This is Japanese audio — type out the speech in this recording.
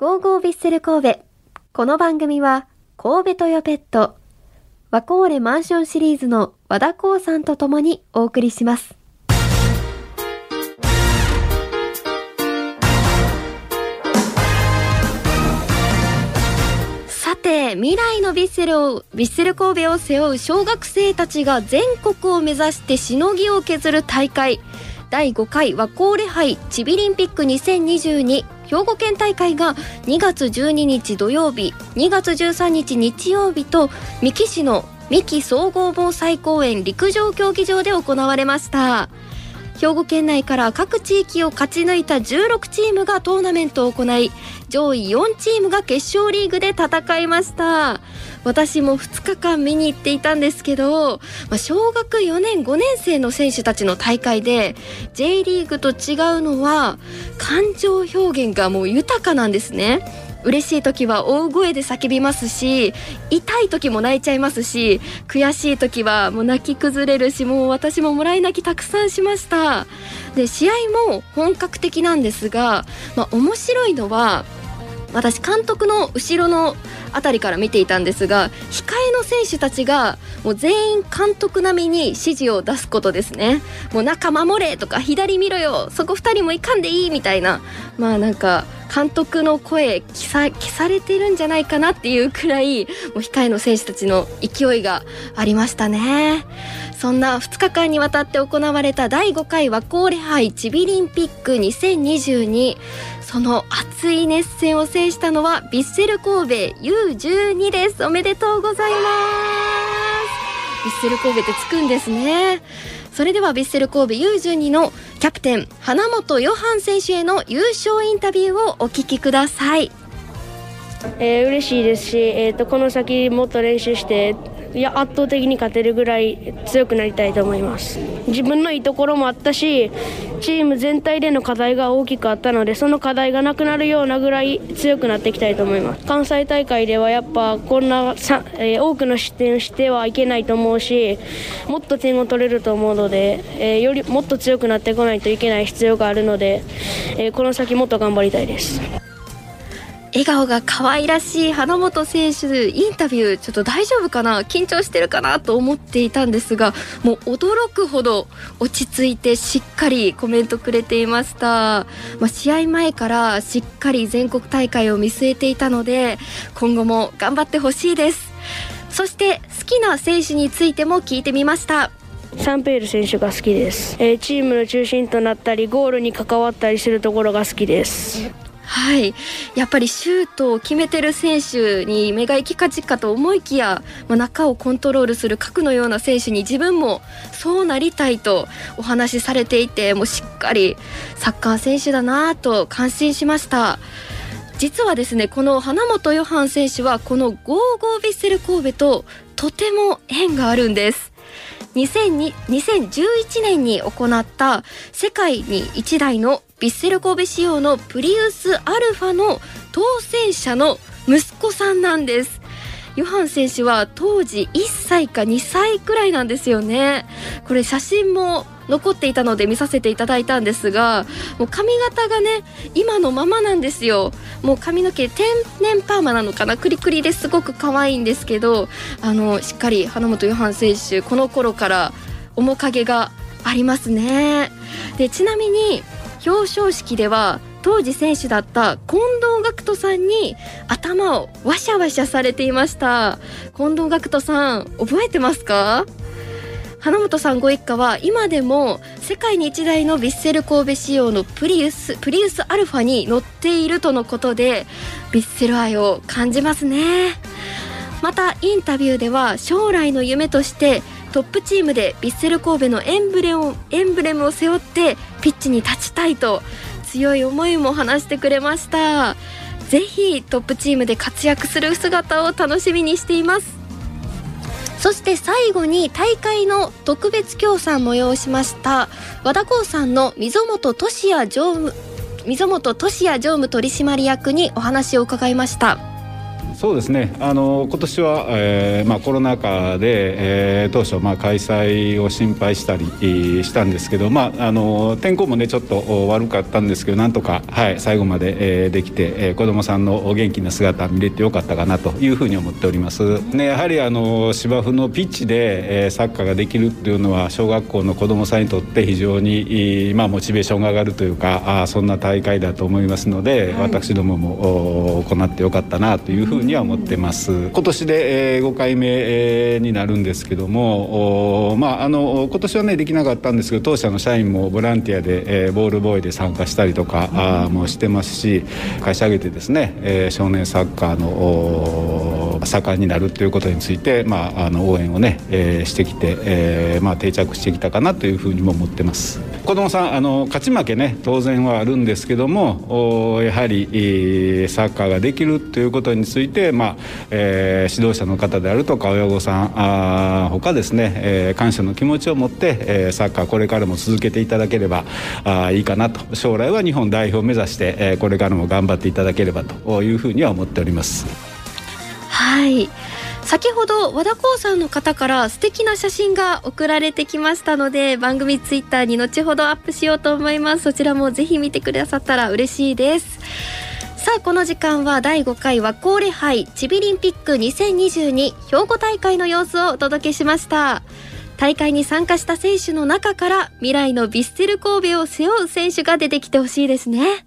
ゴーゴービッセル神戸。この番組は、神戸トヨペット、ワコーレマンションシリーズの和田光さんと共にお送りします。さて、未来のヴィッセルを、ヴィッセル神戸を背負う小学生たちが全国を目指してしのぎを削る大会。第5回和光レ杯チビリンピック2022兵庫県大会が2月12日土曜日2月13日日曜日と三木市の三木総合防災公園陸上競技場で行われました。兵庫県内から各地域を勝ち抜いた16チームがトーナメントを行い上位4チームが決勝リーグで戦いました。私も2日間見に行っていたんですけど、まあ、小学4年5年生の選手たちの大会で J リーグと違うのは感情表現がもう豊かなんですね。嬉しい時は大声で叫びますし痛い時も泣いちゃいますし悔しい時はもう泣き崩れるしもう私ももらい泣きたくさんしました。で試合も本格的なんですが、まあ、面白いのは私監督の後ろのあたりから見ていたんですが控えの選手たちがもう全員監督並みに指示を出すことですね。もう中守れとか左見ろよそこ2人もいかんでいいみたいなまあなんか監督の声消さ消されてるんじゃないかなっていうくらいもう控えの選手たちの勢いがありましたね。そんな2日間にわたって行われた第5回和光レ杯チビリンピック2022その熱い熱戦を制したのはヴィッセル神戸 U12 です。おめでとうございます。ッセル神戸ってつくんですね。それではヴィッセル神戸 U12 のキャプテン花本ヨハン選手への優勝インタビューをお聞きください。えー、嬉しいですし、えーと、この先もっと練習していや圧倒的に勝てるぐらい強くなりたいと思います自分のいいところもあったしチーム全体での課題が大きくあったのでその課題がなくなるようなぐらい強くなっていきたいと思います関西大会ではやっぱこんなさ、えー、多くの失点をしてはいけないと思うしもっと点を取れると思うので、えー、よりもっと強くなってこないといけない必要があるので、えー、この先もっと頑張りたいです。笑顔が可愛らしい花本選手インタビューちょっと大丈夫かな？緊張してるかなと思っていたんですがもう驚くほど落ち着いてしっかりコメントくれていました、まあ、試合前からしっかり全国大会を見据えていたので今後も頑張ってほしいです。そして好きな選手についても聞いてみました。サンペール選手が好きです、えー、チームの中心となったりゴールに関わったりするところが好きです。はい、やっぱりシュートを決めてる選手に目が行きかじかと思いきや、まあ、中をコントロールする核のような選手に自分もそうなりたいとお話しされていてもうしっかりサッカー選手だなと感心しました。実はですねこの花本ヨハン選手はこのゴーゴービッセル神戸ととても縁があるんです。2011年に行った世界に1台のヴィッセル神戸仕様のプリウスアルファの当選者の息子さんなんです。ヨハン選手は当時1歳か2歳くらいなんですよね。これ写真も残っていたので見させていただいたんですがもう髪型がね今のままなんですよ。もう髪の毛天然パーマなのかな？クリクリですごく可愛いんですけどあのしっかり花本ヨハン選手この頃から面影がありますね。でちなみに表彰式では当時選手だった近藤学人さんに頭をワシャワシャされていました。近藤学人さん覚えてますか？花本さんご一家は今でも世界に一台のヴィッセル神戸仕様のプリウスプリウスアルファに乗っているとのことでヴィッセル愛を感じますね。またインタビューでは将来の夢としてトップチームでヴィッセル神戸のエンブレムエンブレムを背負ってピッチに立ちたいと強い思いも話してくれました。ぜひトップチームで活躍する姿を楽しみにしています。そして最後に大会の特別協賛催しました。和田光さんの溝本俊也常務溝本俊也常務取締役にお話を伺いました。そうですねあの今年は、えーまあ、コロナ禍で、えー、当初、まあ、開催を心配したりしたんですけど、まあ、あの天候もねちょっと悪かったんですけどなんとか、はい、最後まで、えー、できて、えー、子どもさんの元気な姿見れてよかったかなというふうに思っております。ね、やはりあの芝生のピッチで、えー、サッカーができるっていうのは小学校の子どもさんにとって非常に、まあ、モチベーションが上がるというかあそんな大会だと思いますので、はい、私どもも行ってよかったなというふうには思ってます。今年で、えー、5回目、えー、になるんですけどもまああの今年はねできなかったんですけど当社の社員もボランティアで、えー、ボールボーイで参加したりとか、あもしてますし会社挙げてですね、えー、少年サッカーの盛んになるということについて、まあ、あの応援をね、えー、してきて、えーまあ、定着してきたかなというふうにも思ってます。子供さんあの勝ち負けね当然はあるんですけどもやはり、サッカーができるということについて、まあえー、指導者の方であるとか親御さんあ他ですね、えー、感謝の気持ちを持って、えー、サッカーこれからも続けていただければあいいかなと将来は日本代表を目指して、えー、これからも頑張っていただければというふうには思っております。はい先ほど和田光さんの方から素敵な写真が送られてきましたので番組ツイッターに後ほどアップしようと思います。そちらもぜひ見てくださったら嬉しいです。さあこの時間は第5回和光礼杯チビリンピック2022兵庫大会の様子をお届けしました。大会に参加した選手の中から未来のヴィッセル神戸を背負う選手が出てきてほしいですね。